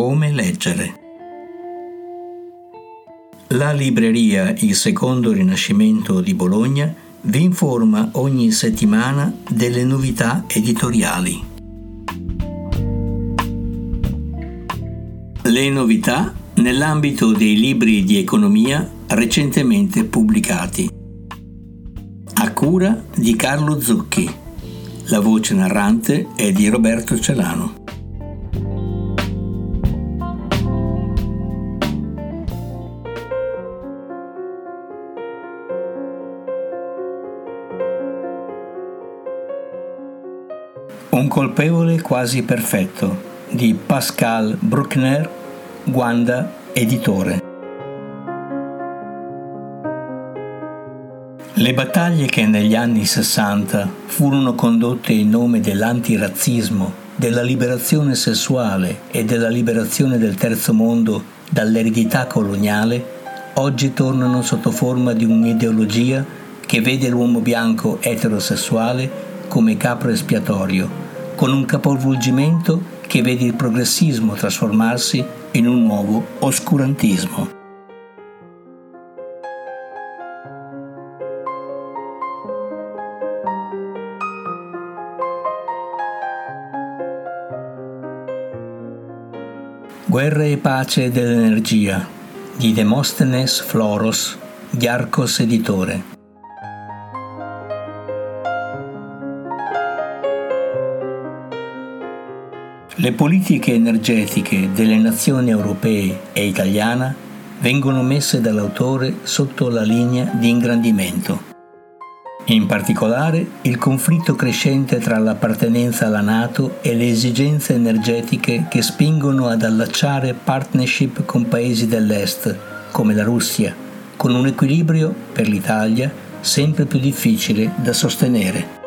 Come leggere. La libreria Il Secondo Rinascimento di Bologna vi informa ogni settimana delle novità editoriali. Le novità nell'ambito dei libri di economia recentemente pubblicati. A cura di Carlo Zucchi. La voce narrante è di Roberto Celano. Un colpevole quasi perfetto di Pascal Bruckner, Guanda, editore. Le battaglie che negli anni 60 furono condotte in nome dell'antirazzismo, della liberazione sessuale e della liberazione del terzo mondo dall'eredità coloniale, oggi tornano sotto forma di un'ideologia che vede l'uomo bianco eterosessuale come capro espiatorio con un capovolgimento che vede il progressismo trasformarsi in un nuovo oscurantismo. Guerra e pace dell'energia di Demostenes Floros, Diarcos editore. Le politiche energetiche delle nazioni europee e italiana vengono messe dall'autore sotto la linea di ingrandimento. In particolare il conflitto crescente tra l'appartenenza alla Nato e le esigenze energetiche che spingono ad allacciare partnership con paesi dell'Est, come la Russia, con un equilibrio per l'Italia sempre più difficile da sostenere.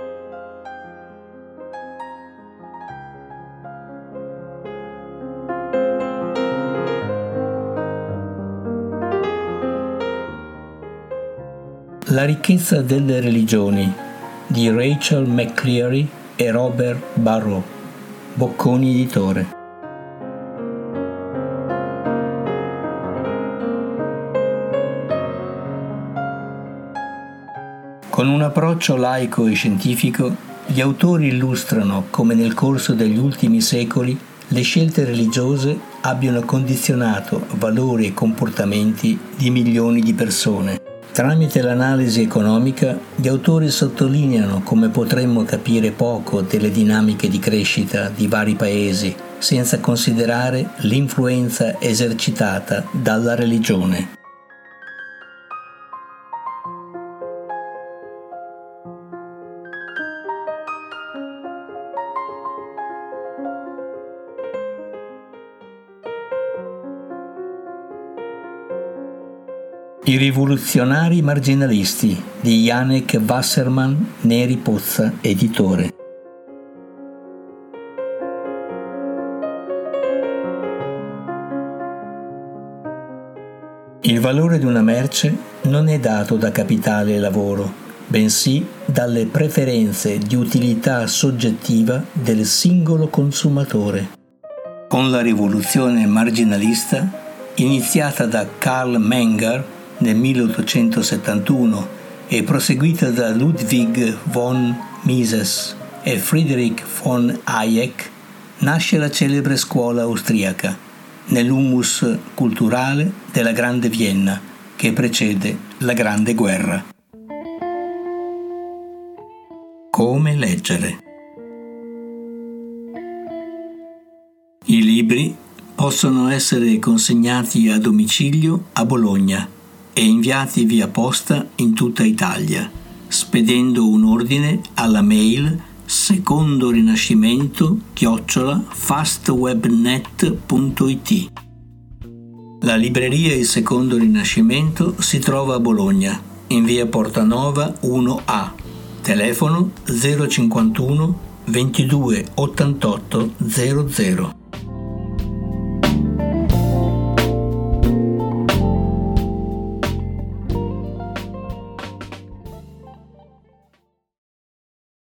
La ricchezza delle religioni di Rachel McCleary e Robert Barrow, Bocconi Editore. Con un approccio laico e scientifico, gli autori illustrano come nel corso degli ultimi secoli le scelte religiose abbiano condizionato valori e comportamenti di milioni di persone Tramite l'analisi economica, gli autori sottolineano come potremmo capire poco delle dinamiche di crescita di vari paesi senza considerare l'influenza esercitata dalla religione. I rivoluzionari marginalisti di Janek Wasserman Neri Pozza, editore. Il valore di una merce non è dato da capitale e lavoro, bensì dalle preferenze di utilità soggettiva del singolo consumatore. Con la rivoluzione marginalista, iniziata da Karl Menger nel 1871 e proseguita da Ludwig von Mises e Friedrich von Hayek, nasce la celebre scuola austriaca, nell'humus culturale della Grande Vienna che precede la Grande Guerra. Come leggere? I libri possono essere consegnati a domicilio a Bologna e inviati via posta in tutta Italia, spedendo un ordine alla mail secondo rinascimento chiocciola fastwebnet.it. La libreria Il Secondo Rinascimento si trova a Bologna, in via Portanova 1A, telefono 051 22 88 00.